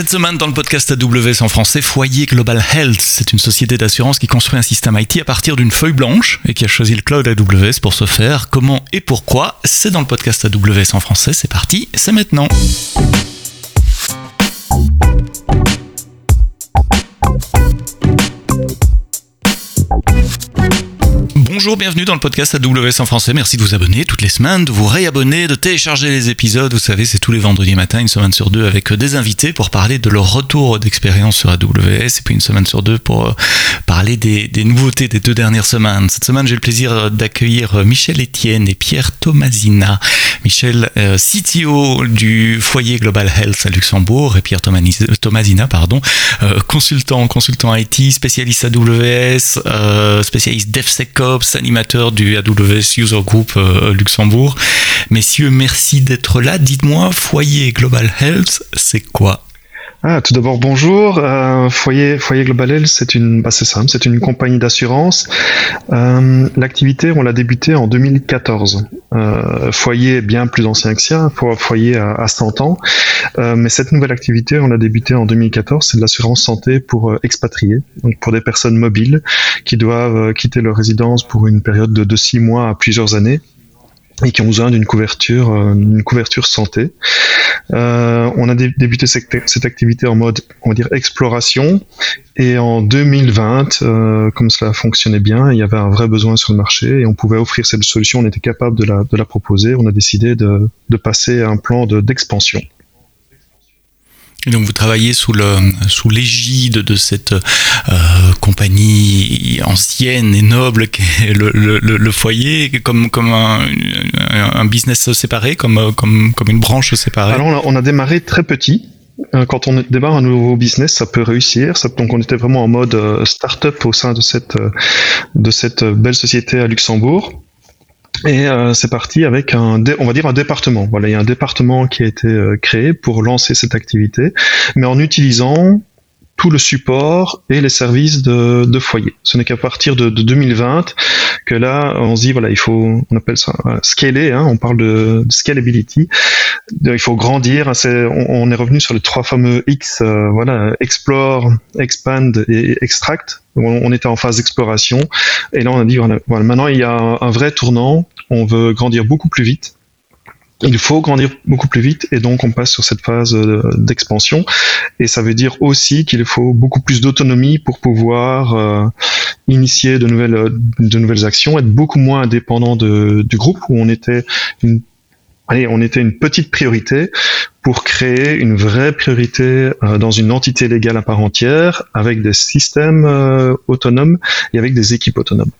Cette semaine, dans le podcast AWS en français, Foyer Global Health, c'est une société d'assurance qui construit un système IT à partir d'une feuille blanche et qui a choisi le cloud AWS pour ce faire. Comment et pourquoi? C'est dans le podcast AWS en français. C'est parti, c'est maintenant. Bonjour, bienvenue dans le podcast AWS en français. Merci de vous abonner toutes les semaines, de vous réabonner, de télécharger les épisodes. Vous savez, c'est tous les vendredis matin, une semaine sur deux, avec des invités pour parler de leur retour d'expérience sur AWS, et puis une semaine sur deux pour euh, parler des, nouveautés des deux dernières semaines. Cette semaine, j'ai le plaisir d'accueillir Michel Etienne et Pierre Tomasina. Michel, euh, CTO du foyer Global Health à Luxembourg, et Pierre Tomasina, pardon, euh, consultant, consultant IT, spécialiste AWS, spécialiste DevSecOps, animateur du AWS User Group euh, Luxembourg. Messieurs, merci d'être là. Dites-moi, Foyer Global Health, c'est quoi? Ah, tout d'abord, bonjour. Euh, Foyer, Foyer Global Health, c'est une, bah, simple, c'est une compagnie d'assurance. Euh, l'activité, on l'a débuté en 2014. Euh, foyer bien plus ancien que ça, Foyer à, à 100 ans. mais cette nouvelle activité, on l'a débuté en 2014, c'est de l'assurance santé pour expatriés, donc pour des personnes mobiles qui doivent quitter leur résidence pour une période de, de six mois à plusieurs années et qui ont besoin d'une couverture, une couverture santé. Euh, on a débuté cette, activité en mode, on va dire, exploration. Et en 2020, euh, comme cela fonctionnait bien, il y avait un vrai besoin sur le marché et on pouvait offrir cette solution, on était capable de la, de la proposer. On a décidé de, de passer à un plan d'expansion. Et donc vous travaillez sous le sous l'égide de cette euh, compagnie ancienne et noble qui est le, le, le foyer, comme comme un, un, business séparé, comme comme comme une branche séparée. Alors on a, démarré très petit. Euh, quand on démarre un nouveau business, ça peut réussir. Donc on était vraiment en mode euh, start-up au sein de cette de cette belle société à Luxembourg. Et euh, c'est parti avec un, on va dire un département. Voilà, il y a un département qui a été euh, créé pour lancer cette activité, mais en utilisant tout le support et les services de, de foyer. Ce n'est qu'à partir de, de, 2020 que là, on se dit voilà, il faut, on appelle ça euh, scaler. Hein, on parle de, scalability. il faut grandir. Hein, on, est revenu sur les trois fameux X. Euh, voilà, explore, expand et extract. On, était en phase d'exploration et là on a dit voilà, voilà maintenant il y a un vrai tournant. On veut grandir beaucoup plus vite il faut grandir beaucoup plus vite et donc on passe sur cette phase euh, d'expansion et ça veut dire aussi qu'il faut beaucoup plus d'autonomie pour pouvoir euh, initier de nouvelles de nouvelles actions être beaucoup moins indépendant de, du groupe où on était une allez, on était une petite priorité pour créer une vraie priorité euh, dans une entité légale à part entière avec des systèmes autonomes et avec des équipes autonomes.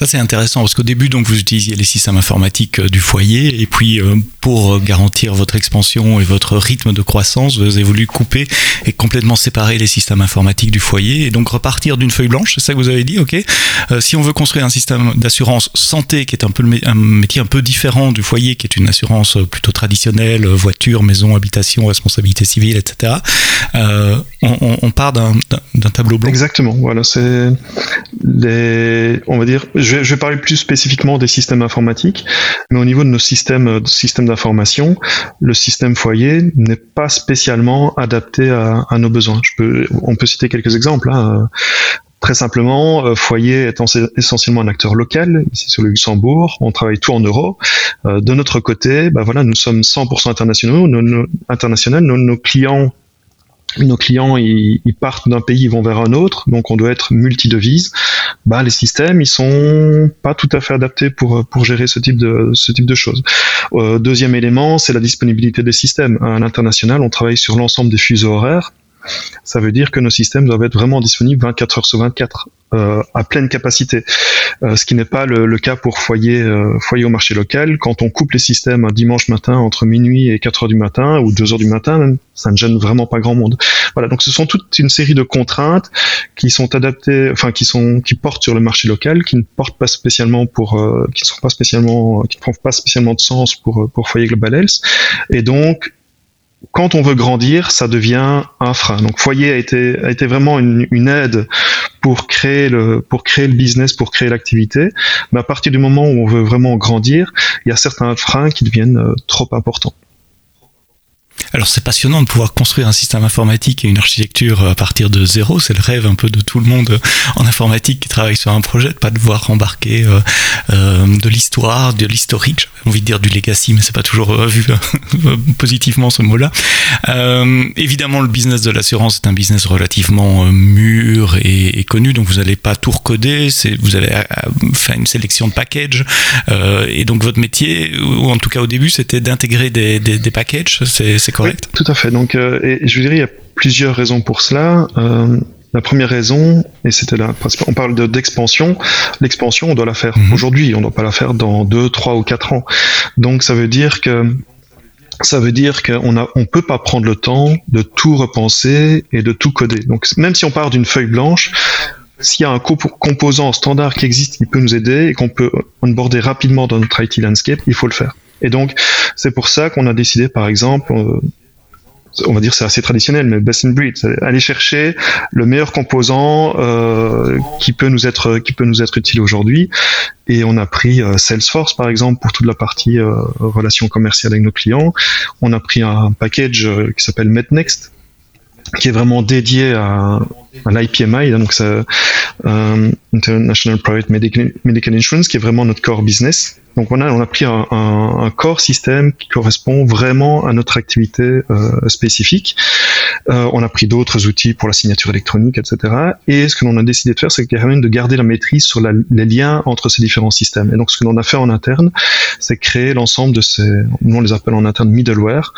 Ça c'est intéressant parce qu'au début donc vous utilisiez les systèmes informatiques euh, du foyer et puis euh, pour euh, garantir votre expansion et votre rythme de croissance, vous avez voulu couper et complètement séparer les systèmes informatiques du foyer et donc repartir d'une feuille blanche, c'est ça que vous avez dit, ok Si on veut construire un système d'assurance santé qui est un peu un métier un peu différent du foyer, qui est une assurance plutôt traditionnelle, voiture, maison, habitation, responsabilité civile, etc. on, on, part d'un tableau blanc. Exactement. Voilà, c'est les, on va dire je, vais parler plus spécifiquement des systèmes informatiques, mais au niveau de nos systèmes, euh, systèmes d'information, le système foyer n'est pas spécialement adapté à, nos besoins. Je on peut citer quelques exemples. Hein. Très simplement, euh, Foyer est essentiellement un acteur local, ici sur le Luxembourg, on travaille tout en euros. Euh, de notre côté, bah voilà, nous sommes 100% internationaux, nos, nos, internationaux, nos clients nos clients ils, partent d'un pays, ils vont vers un autre, donc on doit être multi-devises. Bah, les systèmes, ils sont pas tout à fait adaptés pour pour gérer ce type de ce type de choses. Euh, deuxième élément, c'est la disponibilité des systèmes. À l'international, on travaille sur l'ensemble des fuseaux horaires ça veut dire que nos systèmes doivent être vraiment disponibles 24 heures sur 24 euh, à pleine capacité, euh, ce qui n'est pas le, cas pour foyer, euh, foyer au marché local. Quand on coupe les systèmes un dimanche matin entre minuit et 4 heures du matin ou 2 heures du matin, ça ne gêne vraiment pas grand monde. Voilà, donc ce sont toute une série de contraintes qui sont adaptées, enfin qui sont qui portent sur le marché local, qui ne portent pas spécialement pour, qui ne sont pas spécialement, qui ne font pas spécialement de sens pour pour foyer Global Health, et donc quand on veut grandir, ça devient un frein. Donc Foyer a été, a été vraiment une, aide pour créer le, pour créer le business, pour créer l'activité. Mais à partir du moment où on veut vraiment grandir, il y a certains freins qui deviennent euh, trop importants. Alors c'est passionnant de pouvoir construire un système informatique et une architecture à partir de zéro. C'est le rêve un peu de tout le monde en informatique qui travaille sur un projet, de pas devoir embarquer euh, euh, de l'histoire, de l'historique. J'avais envie de dire du legacy, mais c'est pas toujours euh, vu positivement ce mot-là. évidemment, le business de l'assurance est un business relativement mûr et, connu, donc vous n'allez pas tout recoder. Vous allez faire une sélection de packages, et donc votre métier, ou en tout cas au début, c'était d'intégrer des, des, des packages. Correct Tout à fait. Donc, euh, et je dirais, il y a plusieurs raisons pour cela. Euh, la première raison, et c'était là, on parle d'expansion, l'expansion, on doit la faire mhm. aujourd'hui, on ne doit pas la faire dans 2, 3 ou 4 ans. Donc ça veut dire que ça veut dire qu'on a, on peut pas prendre le temps de tout repenser et de tout coder. Donc même si on part d'une feuille blanche, s'il y a un composant standard qui existe qui peut nous aider et qu'on peut onboarder rapidement dans notre IT landscape, il faut le faire. Et donc, c'est pour ça qu'on a décidé, par exemple, euh, on va dire c'est assez traditionnel, mais best in breed, aller chercher le meilleur composant euh, qui peut nous être qui peut nous être utile aujourd'hui. Et on a pris euh, Salesforce par exemple pour toute la partie euh, relations commerciales avec nos clients. On a pris un package qui s'appelle MetNext qui est vraiment dédié à, à l'IPMI, donc c'est euh, International Private Medical, Insurance, qui est vraiment notre core business. Donc on a, on a pris un, un, un core système qui correspond vraiment à notre activité euh, spécifique. Euh, on a pris d'autres outils pour la signature électronique, etc. Et ce que l'on a décidé de faire, c'est carrément de garder la maîtrise sur la, les liens entre ces différents systèmes. Et donc ce que l'on a fait en interne, c'est créer l'ensemble de ces, nous on les appelle en interne middleware,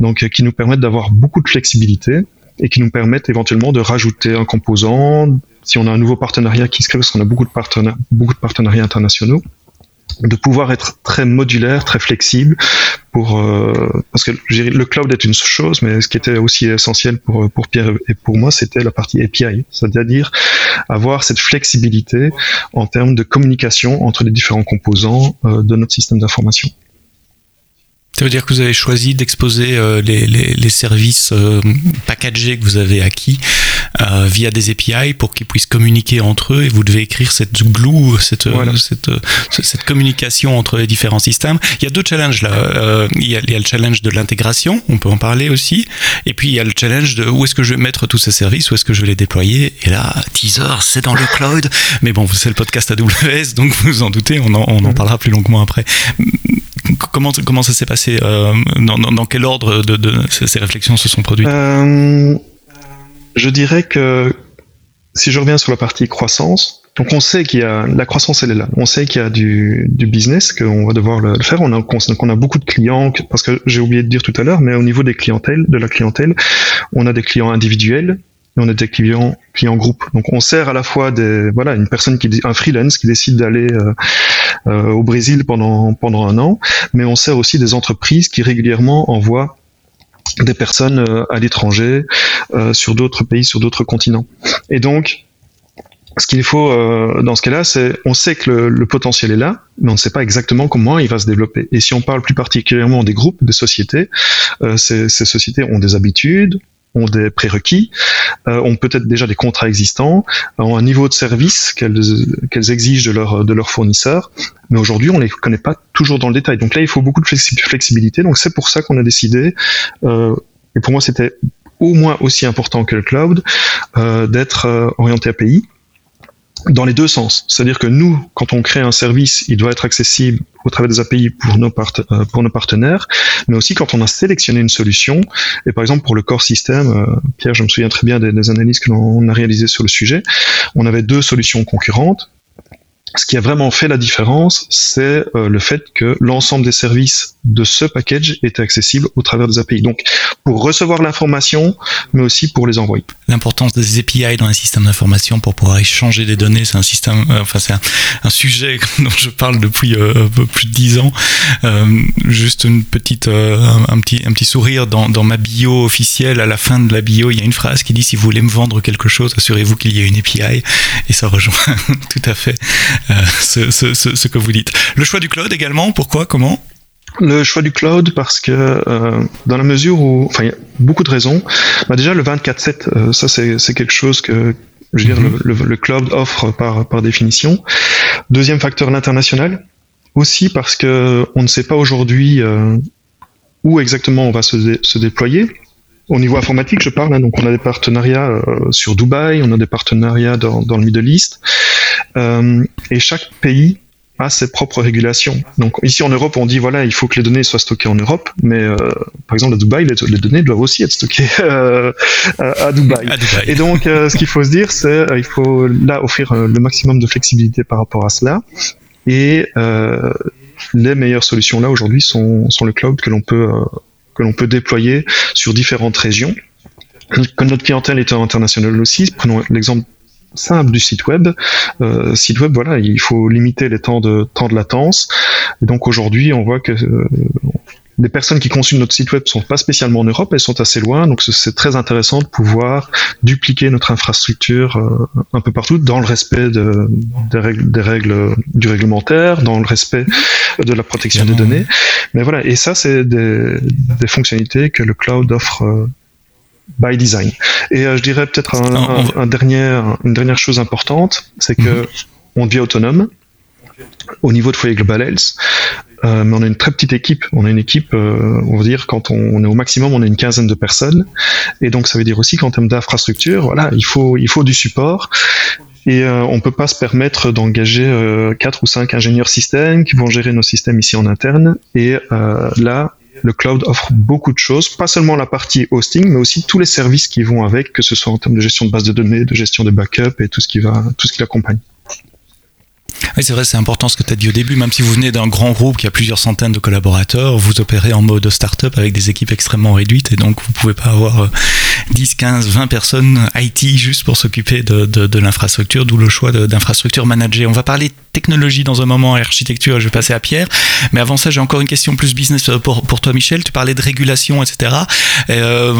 donc qui nous permettent d'avoir beaucoup de flexibilité et qui nous permettent éventuellement de rajouter un composant si on a un nouveau partenariat qui se crée, parce qu'on a beaucoup de, partenariats, beaucoup de partenariats internationaux, de pouvoir être très modulaire, très flexible, pour euh, parce que le cloud est une chose, mais ce qui était aussi essentiel pour pour Pierre et pour moi, c'était la partie API, c'est-à-dire avoir cette flexibilité en termes de communication entre les différents composants euh, de notre système d'information. Ça veut dire que vous avez choisi d'exposer euh, les, les, services euh, packagés que vous avez acquis euh, via des API pour qu'ils puissent communiquer entre eux et vous devez écrire cette glue, cette, cette, cette, communication entre les différents systèmes. Il y a deux challenges là. il, y a, il, y a, le challenge de l'intégration, on peut en parler aussi, et puis il y a le challenge de où est-ce que je vais mettre tous ces services, où est-ce que je vais les déployer. Et là, teaser, c'est dans le cloud. Mais bon, c'est le podcast AWS, donc vous en doutez, on en, on en mm-hmm. parlera plus longuement après comment, comment ça s'est passé euh, dans, dans, quel ordre de, de, ces réflexions se sont produites? Euh, Je dirais que si je reviens sur la partie croissance, donc on sait qu'il y a la croissance, elle est là. On sait qu'il y a du, du business qu'on va devoir le, faire. On a, on a beaucoup de clients parce que j'ai oublié de dire tout à l'heure, mais au niveau des clientèles, de la clientèle, on a des clients individuels et on a des clients clients groupe. Donc on sert à la fois des voilà une personne qui un freelance qui décide d'aller euh, euh, au Brésil pendant pendant un an, mais on sert aussi des entreprises qui régulièrement envoient des personnes euh, à l'étranger, euh, sur d'autres pays, sur d'autres continents. Et donc, ce qu'il faut euh, dans ce cas-là, c'est on sait que le, le, potentiel est là, mais on ne sait pas exactement comment il va se développer. Et si on parle plus particulièrement des groupes, des sociétés, euh, ces, ces, sociétés ont des habitudes, ont des prérequis, euh, ont peut-être déjà des contrats existants, ont un niveau de service qu'elles qu'elles exigent de leurs de leurs fournisseurs, mais aujourd'hui on les connaît pas toujours dans le détail. Donc là il faut beaucoup de flexibilité. Donc c'est pour ça qu'on a décidé, euh, et pour moi c'était au moins aussi important que le cloud, euh, d'être orienté API dans les deux sens. C'est-à-dire que nous, quand on crée un service, il doit être accessible au travers des API pour nos, euh, pour nos partenaires, mais aussi quand on a sélectionné une solution. Et par exemple, pour le core system, euh, Pierre, je me souviens très bien des analyses que l'on a réalisées sur le sujet, on avait deux solutions concurrentes ce qui a vraiment fait la différence, c'est euh, le fait que l'ensemble des services de ce package étaient accessibles au travers des API. Donc, pour recevoir l'information, mais aussi pour les envoyer. L'importance des API dans un système d'information pour pouvoir échanger des données, c'est un système, euh, enfin c'est un, un, sujet dont je parle depuis euh, plus de dix ans. Euh, juste une petite, euh, un, petit, un petit sourire dans, dans ma bio officielle. À la fin de la bio, il y a une phrase qui dit si vous voulez me vendre quelque chose, assurez-vous qu'il y ait une API. Et ça rejoint tout à fait euh, ce, ce, ce, que vous dites. Le choix du cloud également, pourquoi, comment? Le choix du cloud parce que euh, dans la mesure où, enfin, il y a beaucoup de raisons. Bah déjà, le 24/7, euh, ça c'est quelque chose que je veux dire, mm-hmm. le, le, le, cloud offre par, par définition. Deuxième facteur, l'international. Aussi parce que on ne sait pas aujourd'hui euh, où exactement on va se, déployer. Au niveau informatique, je parle, hein, donc on a des partenariats sur Dubaï, on a des partenariats dans, dans le Middle East, et chaque pays a ses propres régulations. Donc ici en Europe, on dit voilà, il faut que les données soient stockées en Europe, mais euh, par exemple à Dubaï, les, données doivent aussi être stockées euh, à, Dubaï. Et donc euh, ce qu'il faut se dire, c'est il faut là offrir le maximum de flexibilité par rapport à cela. Et les meilleures solutions là aujourd'hui sont, sont le cloud que l'on peut que l'on peut déployer sur différentes régions. Comme notre clientèle est internationale aussi, prenons l'exemple simple du site web. Euh, site web, voilà, il faut limiter les temps de temps de latence. Et donc aujourd'hui, on voit que euh, les personnes qui consultent notre site web sont pas spécialement en Europe, elles sont assez loin, donc c'est très intéressant de pouvoir dupliquer notre infrastructure euh, un peu partout dans le respect de, des, règles, des règles du réglementaire, dans le respect de la protection des données. Mais voilà, et ça c'est des, des, fonctionnalités que le cloud offre by design. Et euh, je dirais peut-être un, dernier, une dernière chose importante, c'est que mhm. on devient autonome au niveau de Foyer Global Health. Euh, mais on a une très petite équipe. On a une équipe, euh, on va dire, quand on, est au maximum, on a une quinzaine de personnes. Et donc, ça veut dire aussi qu'en termes d'infrastructure, voilà, il faut, il faut du support. Et euh, on peut pas se permettre d'engager quatre ou cinq ingénieurs systèmes qui vont gérer nos systèmes ici en interne. Et là, le cloud offre beaucoup de choses, pas seulement la partie hosting, mais aussi tous les services qui vont avec, que ce soit en termes de gestion de base de données, de gestion de backup et tout ce qui va, tout ce qui l'accompagne. Oui, c'est vrai, c'est important ce que tu as dit au début. Même si vous venez d'un grand groupe qui a plusieurs centaines de collaborateurs, vous opérez en mode start-up avec des équipes extrêmement réduites et donc vous pouvez pas avoir 10, 15, 20 personnes IT juste pour s'occuper de, de, de l'infrastructure, d'où le choix d'infrastructure managée. On va parler technologie dans un moment et architecture, je vais passer à Pierre. Mais avant ça, j'ai encore une question plus business pour, pour toi, Michel. Tu parlais de régulation, etc. Euh,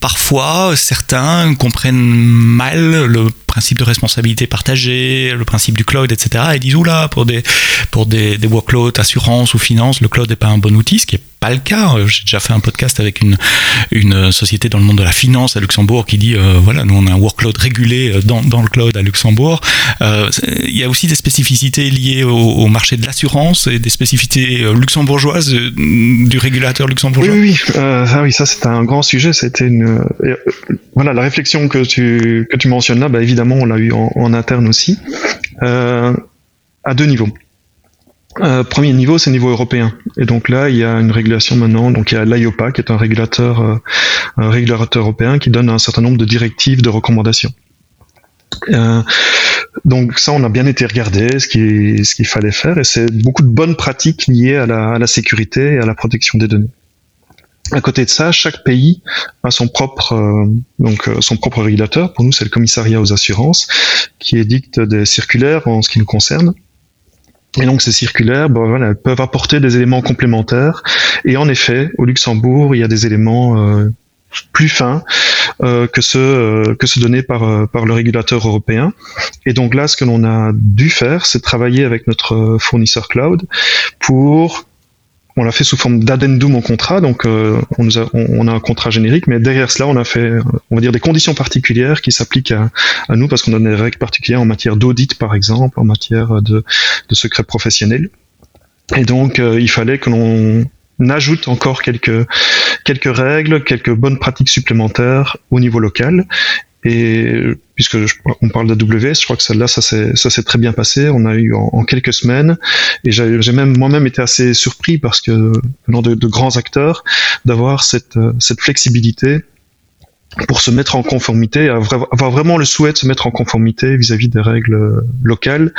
parfois, certains comprennent mal le principe de responsabilité partagée, le principe du cloud, etc. Et disent, oula, pour des, pour des, des workloads, assurance ou finance, le cloud n'est pas un bon outil, ce qui est pas le cas. Euh, j'ai déjà fait un podcast avec une, une société dans le monde de la finance à Luxembourg qui dit, euh, voilà, nous on a un workload régulé euh, dans, dans le cloud à Luxembourg. Euh, il y a aussi des spécificités liées au, marché de l'assurance et des spécificités luxembourgeoises du régulateur luxembourgeois. Oui, oui, euh, ah oui ça c'est un grand sujet. C'était une, voilà, la réflexion que tu, que tu mentionnes là, bah, évidemment on l'a eu en, interne aussi, à deux niveaux. Euh, premier niveau, c'est niveau européen. Et donc là, il y a une régulation maintenant. Donc il y a l'IOPA, qui est un régulateur, euh, européen, qui donne un certain nombre de directives, de recommandations. Euh, donc ça, on a bien été regardé ce qu'il fallait faire, et c'est beaucoup de bonnes pratiques liées à la sécurité et à la protection des données. À côté de ça, chaque pays a son propre euh, donc son propre régulateur. Pour nous, c'est le commissariat aux assurances qui édicte des circulaires en ce qui nous concerne et donc ces circulaires voilà, peuvent apporter des éléments complémentaires. Et en effet, au Luxembourg, il y a des éléments euh, plus fins euh, que ceux euh, que donnés par euh, par le régulateur européen. Et donc là, ce que l'on a dû faire, c'est travailler avec notre fournisseur cloud pour on l'a fait sous forme d'addendum au contrat, donc euh, on, a, un contrat générique, mais derrière cela, on a fait, on va dire, des conditions particulières qui s'appliquent à, nous parce qu'on a des règles particulières en matière d'audit, par exemple, en matière de, secret professionnel. Et donc, euh, il fallait que l'on ajoute encore quelques règles, quelques bonnes pratiques supplémentaires au niveau local. Et puisque on parle d'AWS, je crois que celle-là, ça s'est très bien passé. On a eu en, quelques semaines, et j'ai même moi-même été assez surpris parce que venant de, de grands acteurs, d'avoir cette cette flexibilité pour se mettre en conformité, avoir vraiment le souhait de se mettre en conformité vis-à-vis des règles locales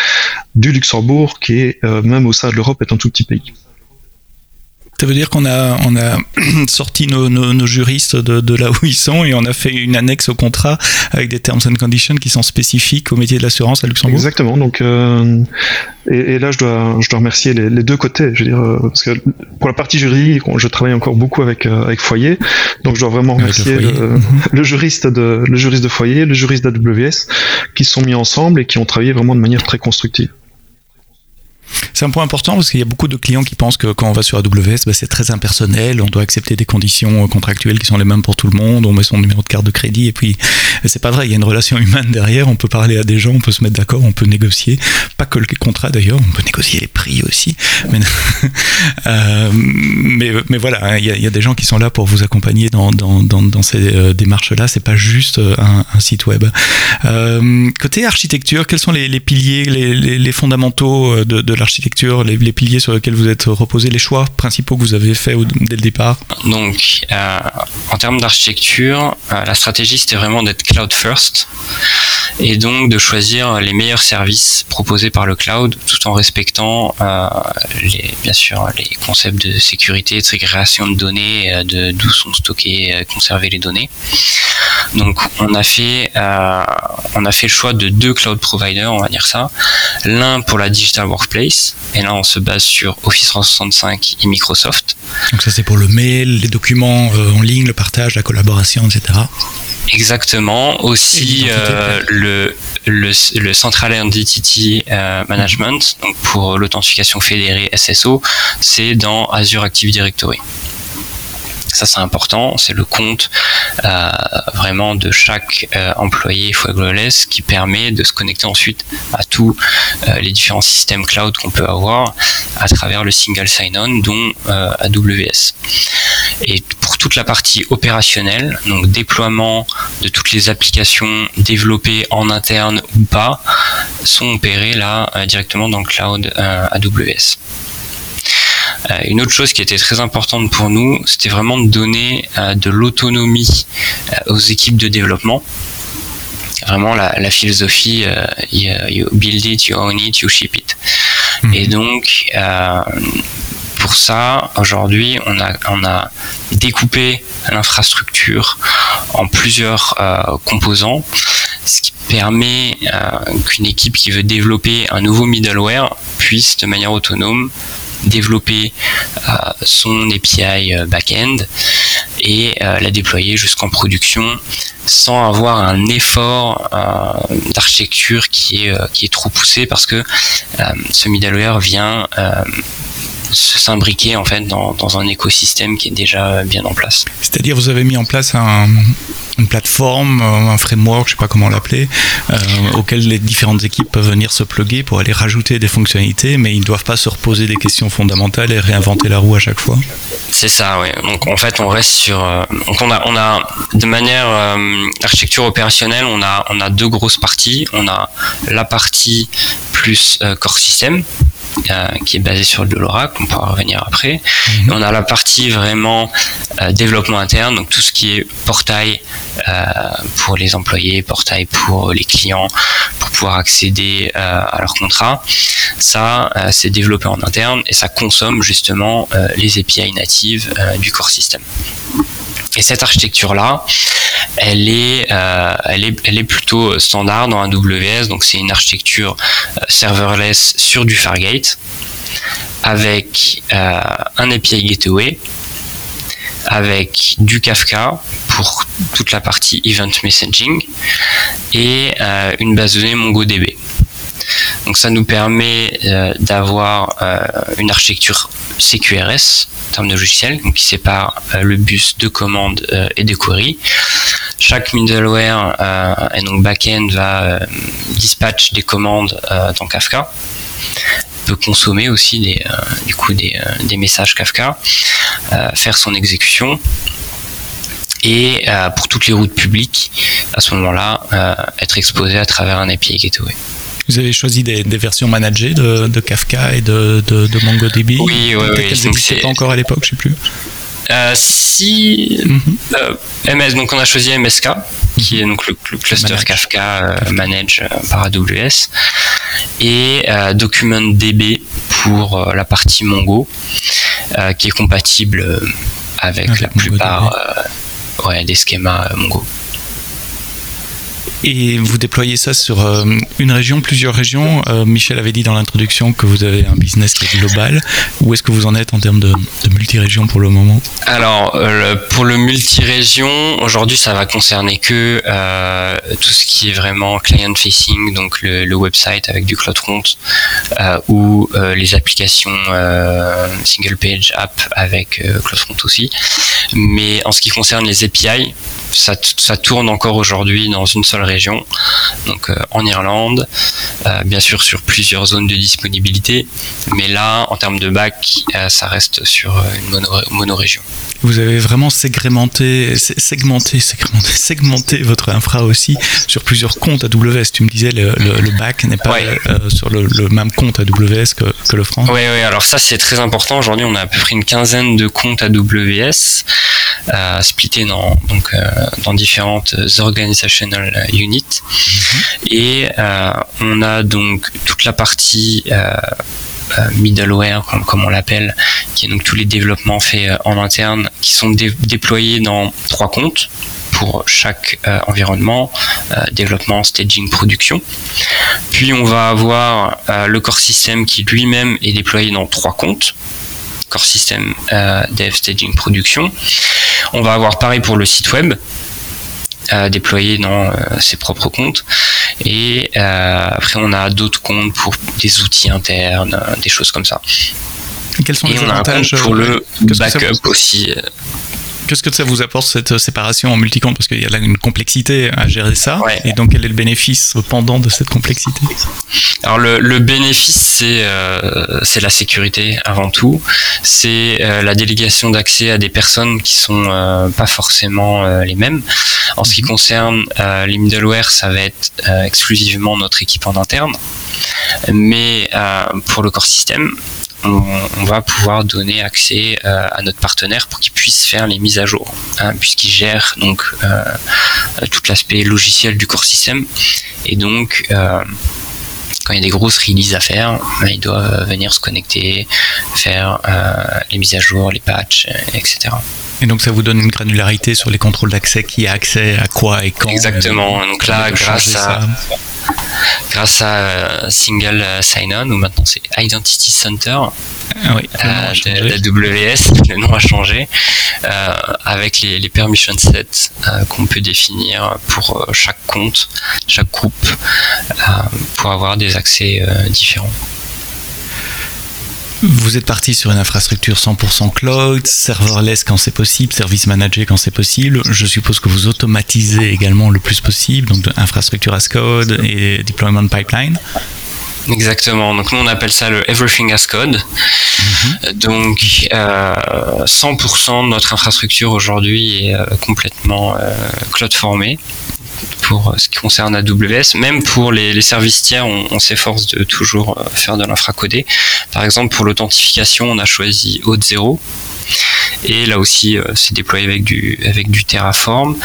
du Luxembourg, qui est euh, même au sein de l'Europe est un tout petit pays. Ça veut dire qu'on a, on a sorti nos, nos, nos juristes de, de, là où ils sont et on a fait une annexe au contrat avec des terms and conditions qui sont spécifiques au métier de l'assurance à Luxembourg. Exactement. Donc, euh, et, et, là, je dois, je dois remercier les, les, deux côtés. Je veux dire, euh, parce que pour la partie juridique, je travaille encore beaucoup avec euh, avec Foyer, donc je dois vraiment remercier le, mhm. le, juriste de le juriste de Foyer, le juriste d'AWS, qui se sont mis ensemble et qui ont travaillé vraiment de manière très constructive. C'est un point important parce qu'il y a beaucoup de clients qui pensent que quand on va sur AWS, bah, c'est très impersonnel, on doit accepter des conditions contractuelles qui sont les mêmes pour tout le monde, on met son numéro de carte de crédit et puis c'est pas vrai, il y a une relation humaine derrière, on peut parler à des gens, on peut se mettre d'accord, on peut négocier, pas que le contrat d'ailleurs, on peut négocier les prix aussi. Mais, euh, mais, voilà, hein, il y, a des gens qui sont là pour vous accompagner dans, dans, dans, ces euh, démarches-là, c'est pas juste euh, un, site web. côté architecture, quels sont les, piliers, les, fondamentaux de l'architecture, les, piliers sur lesquels vous êtes reposés, les choix principaux que vous avez faits dès le départ Donc, en termes d'architecture, la stratégie c'était vraiment d'être cloud first et donc de choisir les meilleurs services proposés par le cloud tout en respectant euh, les, bien sûr les concepts de sécurité, de ségrégation de données, euh, de d'où sont stockées, euh, conservées les données. Donc on a fait on a fait le choix de deux cloud providers, on va dire ça. L'un pour la digital workplace et là on se base sur Office 365 et Microsoft. Donc ça c'est pour le mail, les documents en ligne, le partage, la collaboration, etc. Exactement. Aussi euh, le, le, le, Central Entity euh, Management, donc pour l'authentification fédérée SSO, c'est dans Azure Active Directory. Ça c'est important, c'est le compte euh, vraiment de chaque euh, employé FuegoLS qui permet de se connecter ensuite à tous euh, les différents systèmes cloud qu'on peut avoir à travers le single sign-on dont AWS. Et pour toute la partie opérationnelle, donc déploiement de toutes les applications développées en interne ou pas, sont opérées là directement dans le cloud AWS. Euh, une autre chose qui était très importante pour nous, c'était vraiment de donner euh, de l'autonomie euh, aux équipes de développement vraiment la, philosophie you, build it, you own it, you ship it. Mhm. Et donc pour ça, aujourd'hui, on a, on a découpé l'infrastructure en plusieurs composants, ce qui permet qu'une équipe qui veut développer un nouveau middleware puisse de manière autonome développer euh, son API euh, back-end et euh, la déployer jusqu'en production sans avoir un effort d'architecture qui est, qui est trop poussé parce que ce middleware vient s'imbriquer en fait dans, dans, un écosystème qui est déjà bien en place. C'est-à-dire vous avez mis en place un, une plateforme, un framework, je sais pas comment l'appeler, euh, auquel les différentes équipes peuvent venir se plugger pour aller rajouter des fonctionnalités, mais ils ne doivent pas se reposer des questions fondamentales et réinventer la roue à chaque fois. C'est ça, oui. Donc en fait, on reste sur. Euh, donc on a, on a de manière euh, architecture opérationnelle, on a, on a deux grosses parties. On a la partie plus core system, euh, qui est basé sur de l'Oracle, on pourra revenir après. Mhm. on a la partie vraiment euh, développement interne, donc tout ce qui est portail euh, pour les employés, portail pour les clients, pour pouvoir accéder à leur contrat. Ça, c'est développé en interne et ça consomme justement les API natives du core system. Et cette architecture-là, elle est, euh, elle est, elle est plutôt standard dans AWS. Donc c'est une architecture euh, serverless sur du Fargate avec euh, un API Gateway, avec du Kafka pour toute la partie event messaging et une base de données MongoDB. Donc ça nous permet d'avoir une architecture CQRS en termes de logiciel, qui sépare le bus de commandes et de queries. Chaque middleware euh, et donc backend va euh, dispatch des commandes euh, dans Kafka. Peut consommer aussi du coup des, messages Kafka, faire son exécution. Et pour toutes les routes publiques, à ce moment-là, être exposé à travers un API Gateway. Vous avez choisi des, versions managées de, Kafka et de, MongoDB Oui, oui, oui. n'existaient pas encore à l'époque, je sais plus. Euh, si MS, euh, donc on a choisi MSK, qui est donc le, cluster Kafka euh, manage par AWS, et DocumentDB pour la partie Mongo, qui est compatible avec la plupart des schémas Mongo. Et vous déployez ça sur une région, plusieurs régions. Michel avait dit dans l'introduction que vous avez un business global. Où est-ce que vous en êtes en termes de, multi-région pour le moment? Alors, pour le multi-région, aujourd'hui, ça va concerner que tout ce qui est vraiment client-facing, donc le, website avec du CloudFront ou les applications single page app avec CloudFront aussi. Mais en ce qui concerne les API, ça, ça tourne encore aujourd'hui dans une seule région, donc euh, en Irlande, euh, bien sûr sur plusieurs zones de disponibilité, mais là, en termes de bac, euh, ça reste sur une mono, mono-région. Vous avez vraiment segmenté, segmenté, segmenté, segmenté votre infra aussi sur plusieurs comptes AWS. Tu me disais le, le, back n'est pas sur le, même compte AWS que, que le front. Oui, oui. Alors ça c'est très important. Aujourd'hui, on a à peu près une quinzaine de comptes AWS euh, splittés dans donc dans différentes organizational units. Mhm. Et euh, on a donc toute la partie euh, euh, middleware, comme, on l'appelle, qui est donc tous les développements faits en interne, qui sont déployés dans trois comptes pour chaque environnement, développement, staging, production. Puis on va avoir le core system qui lui-même est déployé dans trois comptes, core system, dev, staging, production. On va avoir pareil pour le site web, à déployer dans euh, ses propres comptes. Et euh, après, on a d'autres comptes pour des outils internes, euh, des choses comme ça. quels sont et les on avantages a un compte pour le backup aussi. Qu'est-ce que ça vous apporte cette séparation en multicompte? Parce qu'il y a là une complexité à gérer ça. Et donc quel est le bénéfice pendant de cette complexité? Alors le, le bénéfice c'est euh, c'est la sécurité avant tout. C'est euh, la délégation d'accès à des personnes qui sont euh, pas forcément euh, les mêmes. En ce qui mhm. concerne euh, les middleware, ça va être exclusivement notre équipe en interne. Mais pour le core système, on, va pouvoir donner accès euh, à notre partenaire pour qu'il puisse faire les mises à jour, hein, puisqu'il gère donc euh, tout l'aspect logiciel du core système. Et donc, euh, quand il y a des grosses releases à faire, ben, ils doivent venir se connecter, faire les mises à jour, les patchs, etc. Et donc ça vous donne une granularité sur les contrôles d'accès, qui a accès à quoi et quand Exactement. Donc là, grâce à, grâce à euh, Single Sign-On, ou maintenant c'est Identity Center ah oui, euh, de, AWS, le nom a changé, euh, avec les, les permission sets qu'on peut définir pour chaque compte, chaque groupe, pour avoir des accès différents. Vous êtes parti sur une infrastructure 100% cloud, serverless quand c'est possible, service manager quand c'est possible. Je suppose que vous automatisez également le plus possible, donc infrastructure as code et deployment pipeline. Exactement. Donc nous on appelle ça le everything as code. Mhm. Donc euh, 100% de notre infrastructure aujourd'hui est euh, complètement euh, cloud formée pour ce qui concerne AWS. Même pour les, services tiers, on, s'efforce de toujours euh, faire de l'infracodé. Par exemple, pour l'authentification, on a choisi Auth0. Et là aussi, euh, c'est déployé avec du, Terraform.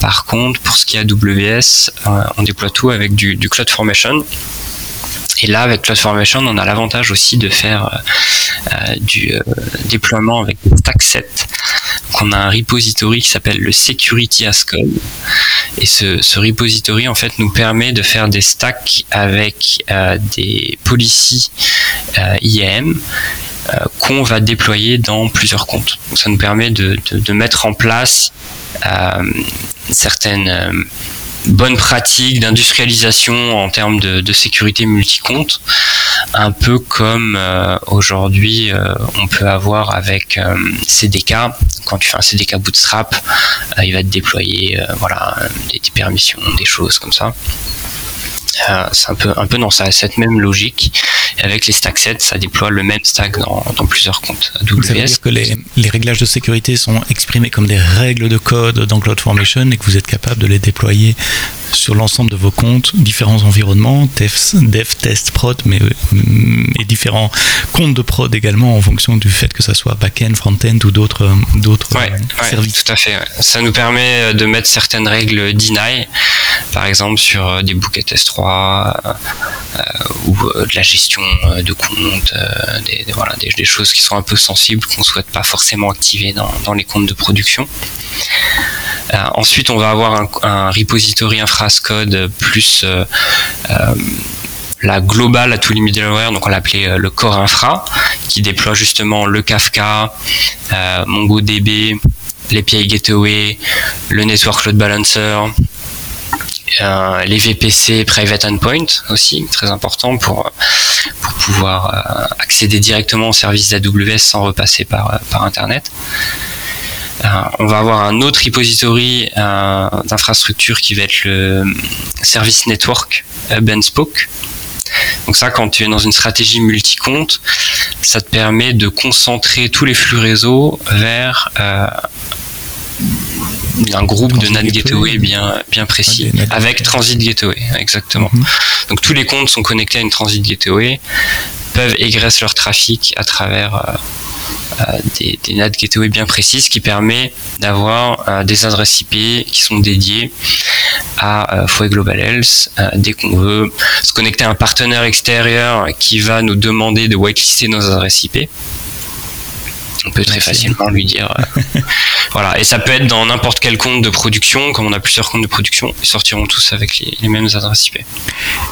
Par contre, pour ce qui est AWS, euh, on déploie tout avec du, du CloudFormation. Et là, avec CloudFormation, on a l'avantage aussi de faire du déploiement avec StackSet. On a un repository qui s'appelle le Security as Code. Et ce, repository en fait nous permet de faire des stacks avec euh, des policies euh, IAM euh, qu'on va déployer dans plusieurs comptes. Donc, ça nous permet de, mettre en place euh, certaines bonnes pratiques d'industrialisation en termes de, de sécurité multi-compte, un peu comme euh, aujourd'hui euh, on peut avoir avec euh, CDK. Quand tu fais un CDK Bootstrap, il va te déployer voilà des, des, permissions, des choses comme ça. c'est un peu un peu dans cette même logique. Et avec les stack sets, ça déploie le même stack dans, dans plusieurs comptes AWS. Ça veut dire que les, les, réglages de sécurité sont exprimés comme des règles de code dans CloudFormation et que vous êtes capable de les déployer sur l'ensemble de vos comptes, différents environnements, dev, test, prod, mais et différents comptes de prod également en fonction du fait que ça soit back-end, front-end ou d'autres d'autres ouais, services. Ouais, tout à fait. Ça nous permet de mettre certaines règles deny, par exemple sur des bouquets S3 euh, ou de la gestion de comptes, des, des, voilà, des, des, choses qui sont un peu sensibles qu'on souhaite pas forcément activer dans, dans les comptes de production. Ensuite, on va avoir un, repository infrascode plus la globale à tous les middleware, donc on l'appelait le core infra, qui déploie justement le Kafka, MongoDB, l'API Gateway, le Network Load Balancer, euh, les VPC Private Endpoint aussi, très important pour, pouvoir euh, accéder directement au service d'AWS sans repasser euh, par Internet. On va avoir un autre repository d'infrastructure qui va être le service network Hub and Spoke. Donc ça, quand tu es dans une stratégie multi-compte, ça te permet de concentrer tous les flux réseau vers un groupe de NAT Gateway bien, bien précis, avec Transit Gateway, exactement. Mhm. Donc tous les comptes sont connectés à une Transit Gateway, peuvent égresser leur trafic à travers euh, euh, des, des NAT Gateway bien précises qui permet d'avoir euh, des adresses IP qui sont dédiées à Fouet Global Health dès qu'on veut se connecter à un partenaire extérieur qui va nous demander de whitelister nos adresses IP on peut très facilement lui dire. Euh, voilà, et ça peut être dans n'importe quel compte de production, comme on a plusieurs comptes de production, ils sortiront tous avec les, mêmes adresses IP.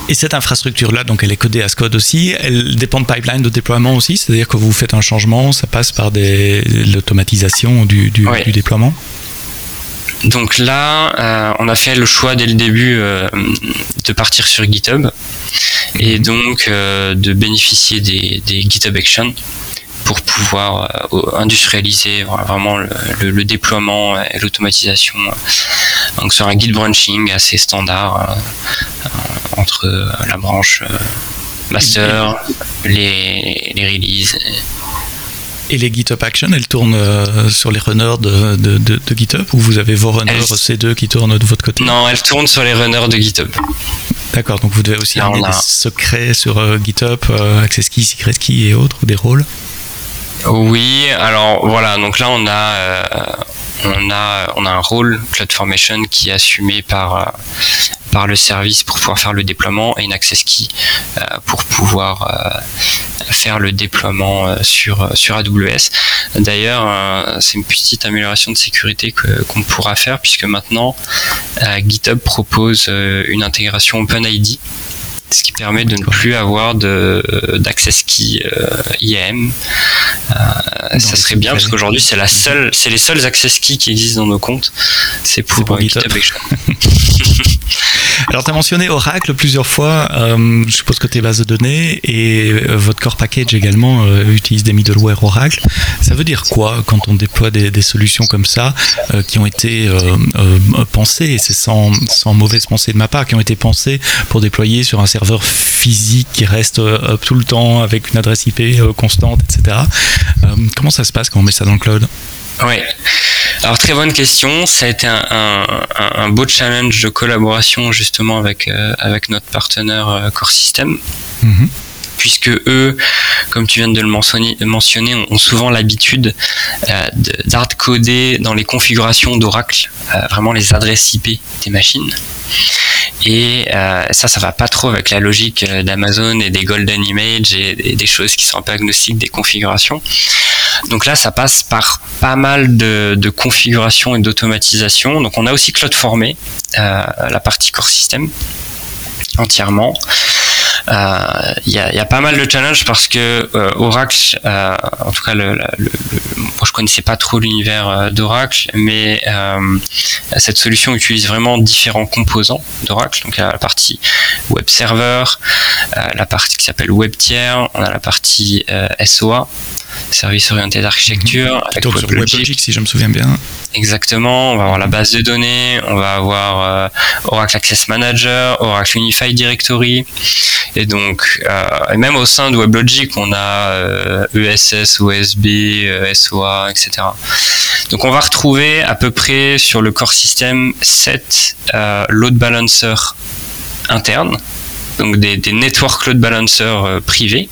Et cette infrastructure-là, donc elle est codée à Scode aussi, elle dépend de pipeline de déploiement aussi, c'est-à-dire que vous faites un changement, ça passe par l'automatisation du, du, déploiement? Donc là, euh, on a fait le choix dès le début euh, de partir sur GitHub et mhm. donc de bénéficier des, des GitHub Actions pour pouvoir euh, industrialiser vraiment le, déploiement et l'automatisation. Donc sur un guide branching assez standard euh, entre la branche euh, master, les, les releases. Et les GitHub Actions, elles tournent sur les runners de, de, GitHub ou vous avez vos runners C2 qui tournent de votre côté? Non, elles tournent sur les runners de GitHub. D'accord, donc vous devez aussi avoir des secrets sur GitHub, Access Key, Secret Key et autres, des rôles? Oui, alors voilà, donc là on a euh, on a on a un rôle CloudFormation qui est assumé par euh, par le service pour pouvoir faire le déploiement et une access key euh, pour pouvoir faire le déploiement sur sur AWS. D'ailleurs, c'est une petite amélioration de sécurité qu'on pourra faire puisque maintenant GitHub propose une intégration OpenID ce qui permet de ne plus avoir d'access key euh, IAM. Euh, ça serait bien parce qu'aujourd'hui c'est la seule, c'est les seuls access keys qui existent dans nos comptes. C'est pour, pour GitHub. Alors, tu as mentionné Oracle plusieurs fois. Euh, je suppose que tes bases de données et euh, votre core package également euh, utilise des middleware Oracle. Ça veut dire quoi quand on déploie des, solutions comme ça qui ont été pensées, et c'est sans, sans, mauvaise pensée de ma part, qui ont été pensées pour déployer sur un serveur physique qui reste tout le temps avec une adresse IP constante, etc. comment ça se passe quand on met ça dans le cloud? Oui. Alors très bonne question. Ça a été un, beau challenge de collaboration justement avec euh, avec notre partenaire euh, Core System. Mhm. Puisque eux, comme tu viens de le mentionner, ont souvent l'habitude euh, d'hard-coder dans les configurations d'Oracle, vraiment les adresses IP des machines. Et ça, ça va pas trop avec la logique d'Amazon et des golden images et, des choses qui sont un peu agnostiques des configurations. Donc là, ça passe par pas mal de, de configuration et d'automatisation. Donc on a aussi CloudFormé, euh, la partie core system entièrement. Il euh, y, a, y, a, pas mal de challenges parce que euh, Oracle, euh, en tout cas, le, le, je connaissais pas trop l'univers d'Oracle, mais cette solution utilise vraiment différents composants d'Oracle. Donc il y a la partie web server, la partie qui s'appelle web tier, on a la partie SOA, service orienté d'architecture, mhm. avec WebLogic, si je me souviens bien. Exactement, on va avoir la base de données, on va avoir euh, Oracle Access Manager, Oracle Unified Directory, et donc, euh, même au sein de WebLogic, on a ESS, OSB, SOA, etc. Donc on va retrouver à peu près sur le core system 7 euh, load balancers internes, donc des, des network load balancers privés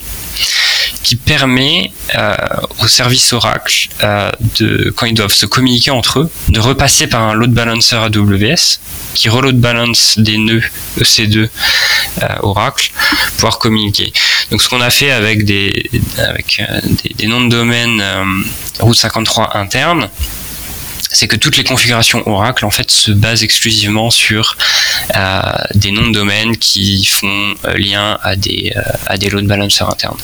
qui permet euh, aux services Oracle, euh, de, quand ils doivent se communiquer entre eux, de repasser par un load balancer AWS qui reload balance des nœuds EC2 euh, Oracle, pouvoir communiquer. Donc ce qu'on a fait avec des, avec, des, noms de domaine Route 53 internes, c'est que toutes les configurations Oracle se basent exclusivement sur euh, des noms de domaine qui font euh, lien à des euh, à des load balancers internes.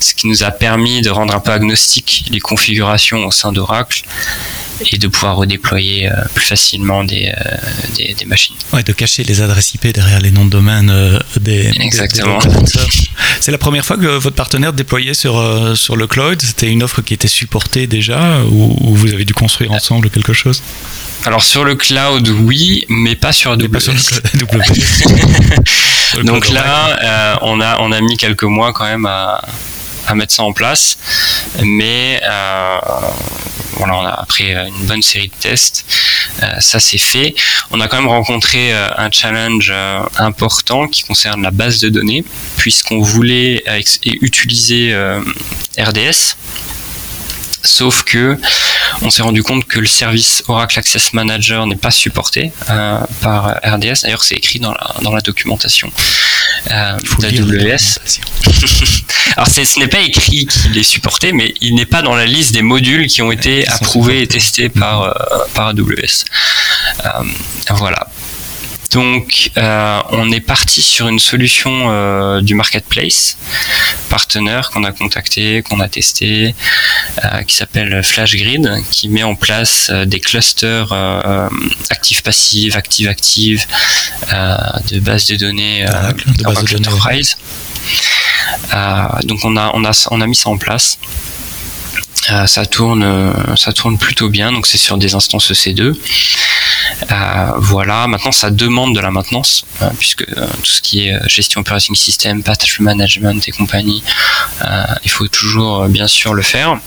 Ce qui nous a permis de rendre un peu agnostique les configurations au sein d'Oracle et de pouvoir redéployer plus facilement des, des, machines. Ouais, de cacher les adresses IP derrière les noms de domaine des. Exactement. c'est la première fois que votre partenaire déployait sur sur le cloud. C'était une offre qui était supportée déjà ou, ou vous avez dû construire ensemble quelque chose? Alors sur le cloud, oui, mais pas sur AWS. Donc là, euh, on a on a mis quelques mois quand même à, mettre ça en place, mais euh, voilà, on a après une bonne série de tests, euh, ça c'est fait. On a quand même rencontré un challenge important qui concerne la base de données, puisqu'on voulait utiliser RDS Sauf que on s'est rendu compte que le service Oracle Access Manager n'est pas supporté euh, par RDS. D'ailleurs, c'est écrit dans la, dans la documentation euh, d'AWS. Alors, ce n'est pas écrit qu'il est supporté, mais il n'est pas dans la liste des modules qui ont été approuvés et testés par, euh, par AWS. Euh, voilà. Donc, euh, on est parti sur une solution euh, du marketplace partenaire qu'on a contacté, qu'on a testé, euh, qui s'appelle FlashGrid, qui met en place des clusters actifs-passifs, active-active de bases de données de base de Enterprise. donc, on a, on, a, on a mis ça en place. ça tourne, ça tourne plutôt bien. Donc c'est sur des instances EC2. Euh, voilà, maintenant ça demande de la maintenance, hein, puisque euh, tout ce qui est euh, gestion operating system, patch management et compagnie, il faut toujours bien sûr le faire.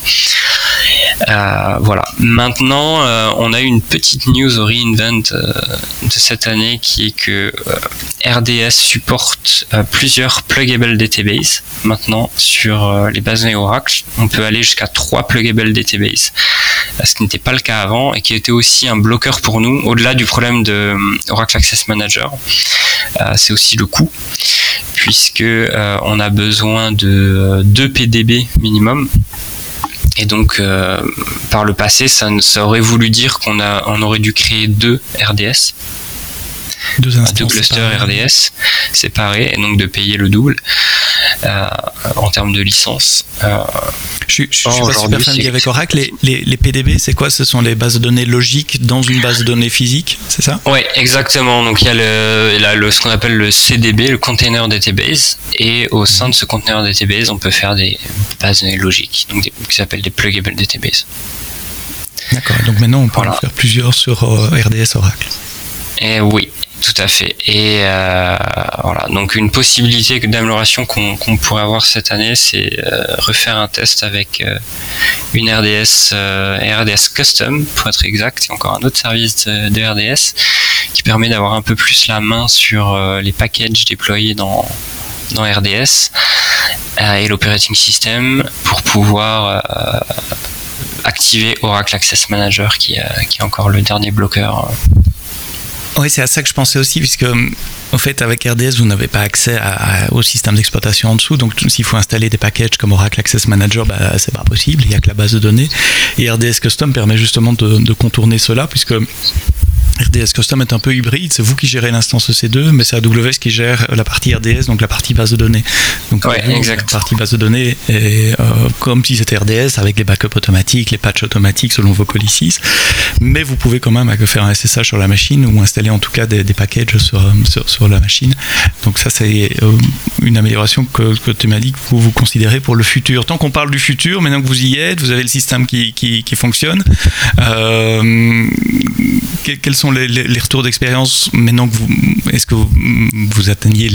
voilà. Maintenant, on a eu une petite news au reInvent de cette année qui est que RDS supporte plusieurs pluggable database maintenant sur les bases Oracle. On peut aller jusqu'à trois pluggable database, ce qui n'était pas le cas avant et qui était aussi un bloqueur pour nous au-delà du problème de euh, Oracle Access Manager, euh, c'est aussi le coût, puisque euh, on a besoin de 2 PDB minimum. Et donc, par le passé, ça, aurait voulu dire qu'on on aurait dû créer deux RDS deux, deux clusters RDS séparés et donc de payer le double. euh, en termes de licence. Euh, je, suis, suis pas super familier avec Oracle. Les, les, PDB, c'est quoi? Ce sont les bases de données logiques dans une base de données physique, c'est ça? Oui, exactement. Donc il y a le, le ce qu'on appelle le CDB, le Container Database, et au sein de ce Container Database, on peut faire des bases de données logiques, donc qui s'appellent des Pluggable Database. D'accord. Donc maintenant, on peut en faire plusieurs sur euh, RDS Oracle. Et oui, tout à fait. Et euh, voilà, donc une possibilité d'amélioration qu'on pourrait avoir cette année, c'est euh, refaire un test avec euh, une RDS, RDS Custom, pour être exact, et encore un autre service de, RDS qui permet d'avoir un peu plus la main sur les packages déployés dans, dans RDS et l'operating system pour pouvoir activer Oracle Access Manager qui, qui est encore le dernier bloqueur oui, c'est à ça que je pensais aussi, puisque en fait, avec RDS, vous n'avez pas accès au système d'exploitation en dessous. Donc, s'il faut installer des packages comme Oracle Access Manager, bah, c'est pas possible. Il n'y a que la base de données. Et RDS Custom permet justement de contourner cela, puisque RDS Custom est un peu hybride, c'est vous qui gérez l'instance EC2, mais c'est AWS qui gère la partie RDS, donc la partie base de données. Donc ouais, exact. la partie base de données est euh, comme si c'était RDS avec les backups automatiques, les patchs automatiques selon vos policies, mais vous pouvez quand même faire un SSH sur la machine ou installer en tout cas des, packages sur, sur, la machine. Donc ça c'est euh, une amélioration que, que tu m'as dit que vous, vous considérez pour le futur. Tant qu'on parle du futur, maintenant que vous y êtes, vous avez le système qui, qui, qui fonctionne. Euh, quels sont les, retours d'expérience maintenant que vous, est-ce que vous, attendiez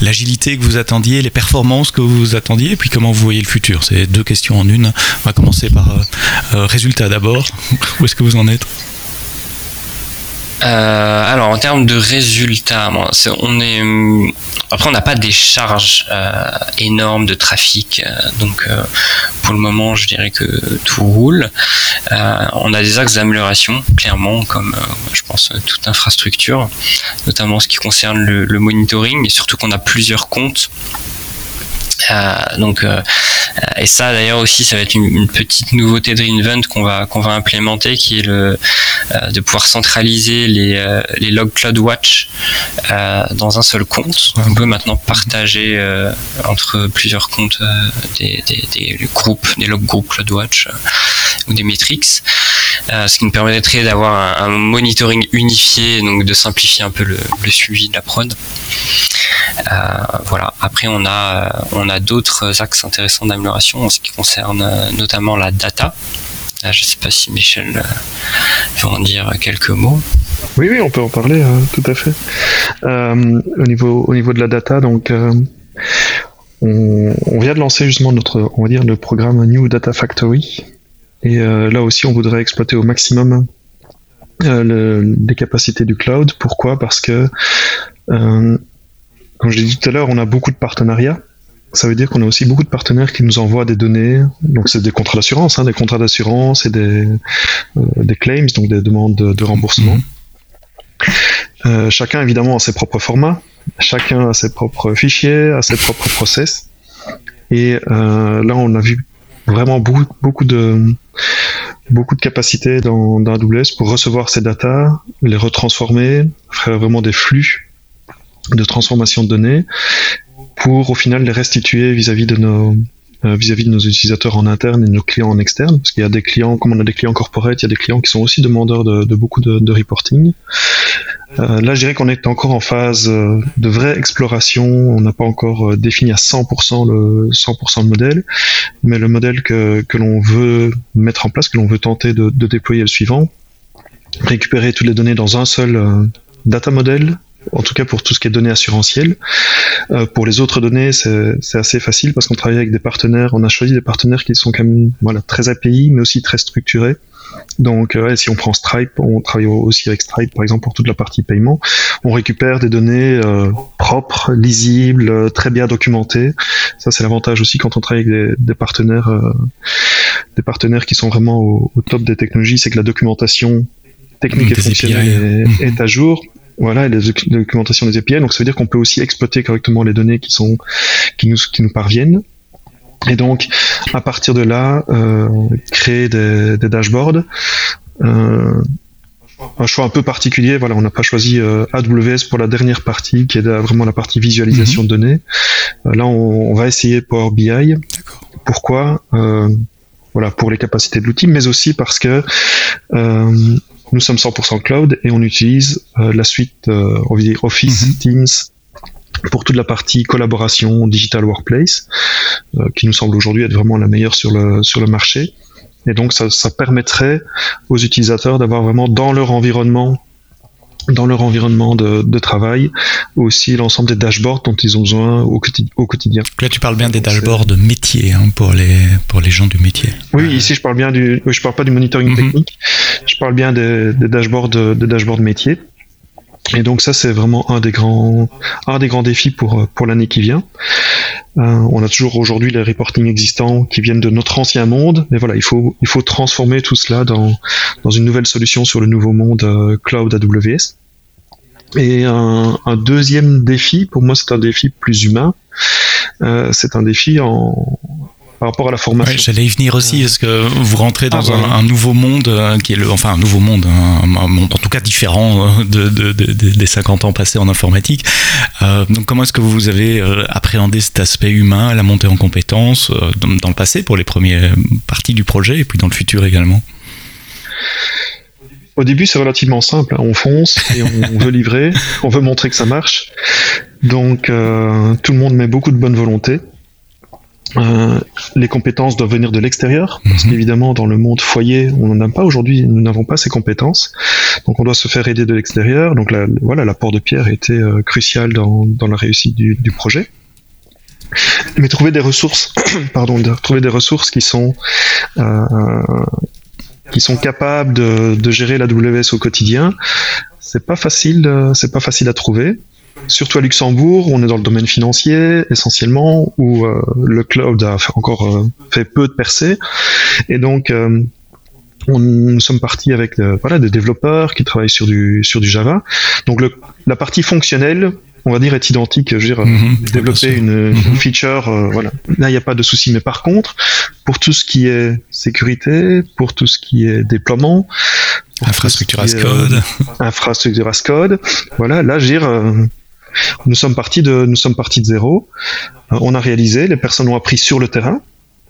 l'agilité que vous attendiez, les performances que vous attendiez, et puis comment vous voyez le futur? C'est deux questions en une. On va commencer par euh, euh, résultat d'abord. Où est-ce que vous en êtes? Euh, alors en termes de résultats, on est hum, après on n'a pas des charges euh, énormes de trafic, euh, donc pour le moment je dirais que tout roule. on a des axes d'amélioration clairement, comme je pense toute infrastructure, notamment ce qui concerne le, le monitoring, et surtout qu'on a plusieurs comptes donc et ça d'ailleurs aussi ça va être une, petite nouveauté de Reinvent qu'on va qu'on va implémenter qui est le de pouvoir centraliser les les log CloudWatch dans un seul compte. On peut maintenant partager entre plusieurs comptes des, des, des, groupes, des log groupes CloudWatch ou des metrics. Ce qui nous permettrait d'avoir un, monitoring unifié, donc de simplifier un peu le, suivi de la prod. Euh, voilà. Après, on a, on a d'autres axes intéressants d'amélioration en ce qui concerne euh, notamment la data. je ne sais pas si Michel euh, veut en dire quelques mots. Oui, oui, on peut en parler, tout à fait. au, niveau, au niveau de la data, donc, on, vient de lancer justement notre, on va dire, le programme New Data Factory. Et là aussi, on voudrait exploiter au maximum les capacités du cloud. Pourquoi? Parce que comme je l'ai dit tout à l'heure, on a beaucoup de partenariats. Ça veut dire qu'on a aussi beaucoup de partenaires qui nous envoient des données. Donc c'est des contrats d'assurance, hein, des contrats d'assurance et des, euh, des claims, donc des demandes de, remboursement. Mhm. Euh, chacun évidemment a ses propres formats, chacun a ses propres fichiers, a ses propres process. Et euh, là, on a vu vraiment beaucoup, beaucoup de beaucoup de capacités dans, dans AWS pour recevoir ces datas, les retransformer, faire vraiment des flux de transformation de données pour au final les restituer vis-à-vis de nos euh, vis-à-vis de nos utilisateurs en interne et de nos clients en externe, parce qu'il y a des clients, comme on a des clients corporate, il y a des clients qui sont aussi demandeurs de, de beaucoup de, de reporting. Euh, là, je dirais qu'on est encore en phase euh, de vraie exploration. On n'a pas encore défini à 100% le 100% le modèle, mais le modèle que, que l'on veut mettre en place, que l'on veut tenter de, de, déployer, le suivant récupérer toutes les données dans un seul data model en tout cas pour tout ce qui est données assurantielles. Euh, pour les autres données, c'est assez facile parce qu'on travaille avec des partenaires. On a choisi des partenaires qui sont quand même voilà, très API, mais aussi très structurés. Donc, euh, si on prend Stripe, on travaille aussi avec Stripe, par exemple, pour toute la partie paiement. On récupère des données euh, propres, lisibles, très bien documentées. Ça, c'est l'avantage aussi quand on travaille avec des, partenaires, des partenaires qui sont vraiment au, top des technologies, c'est que la documentation technique et fonctionnelle est, est, à jour voilà, et la documentation des API. Donc ça veut dire qu'on peut aussi exploiter correctement les données qui sont qui nous qui nous parviennent. Et donc à partir de là, euh, créer des, des dashboards. Euh, un choix un peu particulier. Voilà, on n'a pas choisi euh, AWS pour la dernière partie, qui est vraiment la partie visualisation mhm. de données. Euh, là, on, on, va essayer Power BI. Pourquoi? Euh, Voilà, pour les capacités de l'outil, mais aussi parce que euh, nous sommes 100% cloud et on utilise euh, la suite euh, Office mhm. Teams pour toute la partie collaboration digital workplace, euh, qui nous semble aujourd'hui être vraiment la meilleure sur le, sur le marché. Et donc ça, ça permettrait aux utilisateurs d'avoir vraiment dans leur environnement dans leur environnement de, de travail, aussi l'ensemble des dashboards dont ils ont besoin au, au quotidien. Là, tu parles bien des dashboards de métier hein, pour les pour les gens du métier. Oui, ici je parle bien du, je parle pas du monitoring mhm. technique, je parle bien des, des dashboards des dashboards métiers. Et donc ça c'est vraiment un des grands un des grands défis pour pour l'année qui vient. Euh, on a toujours aujourd'hui les reporting existants qui viennent de notre ancien monde, mais voilà il faut il faut transformer tout cela dans dans une nouvelle solution sur le nouveau monde euh, cloud AWS. Et un, un, deuxième défi, pour moi c'est un défi plus humain, euh, c'est un défi en, par rapport à la formation. Ouais, J'allais y venir aussi, parce que vous rentrez dans ah, un, un, nouveau monde, euh, qui est le, enfin un nouveau monde, un, monde en tout cas différent euh, de, de, de, des 50 ans passés en informatique. Euh, donc comment est-ce que vous avez appréhendé cet aspect humain, la montée en compétences dans, dans, le passé pour les premières parties du projet et puis dans le futur également? Au début, c'est relativement simple. Hein. On fonce et on veut livrer, on veut montrer que ça marche. Donc, euh, tout le monde met beaucoup de bonne volonté. Euh, les compétences doivent venir de l'extérieur, parce mhm. qu'évidemment, dans le monde foyer, on n'en a pas aujourd'hui, nous n'avons pas ces compétences. Donc, on doit se faire aider de l'extérieur. Donc, la, voilà, l'apport de Pierre était euh, crucial dans, dans, la réussite du, du, projet. Mais trouver des ressources, pardon, trouver des ressources qui sont euh, qui sont capables de, de gérer l'AWS au quotidien, c'est pas facile, c'est pas facile à trouver. Surtout à Luxembourg, on est dans le domaine financier essentiellement, où euh, le cloud a fait encore euh, fait peu de percées, et donc euh, on, nous sommes partis avec voilà des développeurs qui travaillent sur du sur du Java. Donc le, la partie fonctionnelle, on va dire, est identique. Je veux dire, Mhm, développer bien sûr. une, Mhm. une feature, euh, voilà. Là, il n'y a pas de souci. Mais par contre, pour tout ce qui est sécurité, pour tout ce qui est déploiement, Infrastructure as code. euh, infrastructure as code, voilà. Là, je veux dire, euh, nous sommes partis de, nous sommes partis de zéro. Euh, on a réalisé, les personnes ont appris sur le terrain.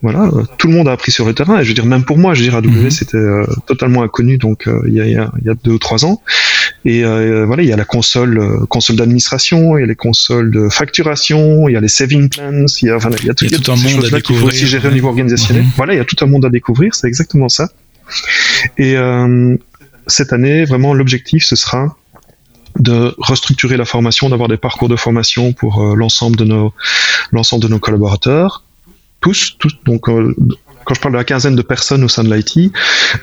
Voilà, euh, tout le monde a appris sur le terrain. Et je veux dire, même pour moi, je veux dire, Mhm. c'était euh, totalement inconnu, donc euh, il y, a, il y a- il y a deux ou trois ans. Et euh, voilà, il y a la console, euh, console d'administration, il y a les consoles de facturation, il y a les saving plans, il y a, il y a, tout, Il y a tout un monde à découvrir, aussi gérer au niveau organisationnel. Mhm. Voilà, il y a tout un monde à découvrir, c'est exactement ça. Et euh, cette année, vraiment, l'objectif, ce sera de restructurer la formation, d'avoir des parcours de formation pour euh, l'ensemble de nos l'ensemble de nos collaborateurs, tous, tous. Donc, euh, quand je parle de la quinzaine de personnes au sein de l'IT,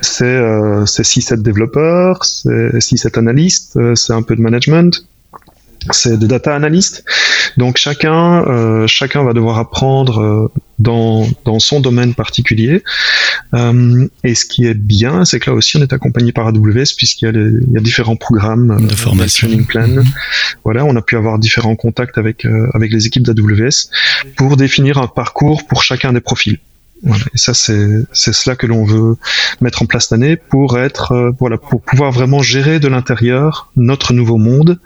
c'est euh, c'est 6-7 développeurs, c'est 6-7 analystes, euh, c'est un peu de management, c'est des data analystes. Donc chacun, euh, chacun va devoir apprendre euh, dans, dans son domaine particulier. Euh, et ce qui est bien, c'est que là aussi on est accompagné par AWS puisqu'il y, a les- il y a différents programmes De formation. training plan. Mhm. Voilà, on a pu avoir différents contacts avec avec les équipes d'AWS pour définir un parcours pour chacun des profils. Voilà. Et ça, c'est c'est cela que l'on veut mettre en place cette année pour être euh, voilà pour pouvoir vraiment gérer de l'intérieur notre nouveau monde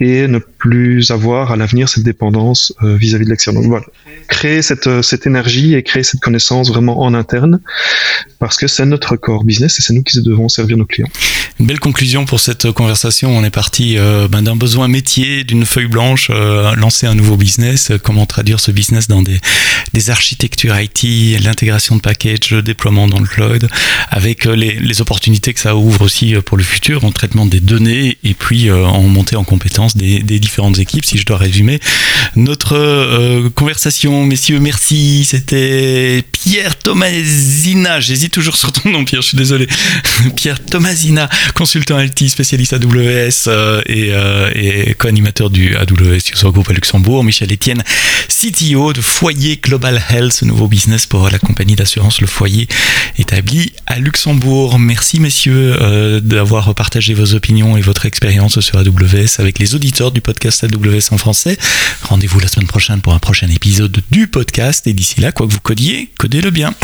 et ne plus avoir à l'avenir cette dépendance euh, vis-à-vis de l'extérieur. Donc voilà, créer cette euh, cette énergie et créer cette connaissance vraiment en interne parce que c'est notre core business et c'est nous qui devons servir nos clients. Une belle conclusion pour cette conversation. On est parti euh, ben, d'un besoin métier, d'une feuille blanche, euh, lancer un nouveau business. euh, Comment traduire ce business dans des, des architectures IT, l'intégration de packages, le déploiement dans le cloud, avec euh, les, les opportunités que ça ouvre aussi euh, pour le futur en traitement des données et puis euh, en montée en compétence des, des différentes équipes. Si je dois résumer notre euh, conversation, messieurs, merci. C'était Pierre Thomasina. J'hésite toujours sur ton nom, Pierre. Je suis désolé. Pierre Thomasina, consultant IT, spécialiste AWS euh, et, euh, et co-animateur du AWS User Group à Luxembourg. Michel Etienne, CTO de Foyer Global Health, nouveau business pour la compagnie d'assurance Le Foyer établi à Luxembourg. Merci messieurs euh, d'avoir partagé vos opinions et votre expérience sur AWS avec les auditeurs du podcast AWS en français. Rendez-vous la semaine prochaine pour un prochain épisode du podcast et d'ici là, quoi que vous codiez, codez-le bien.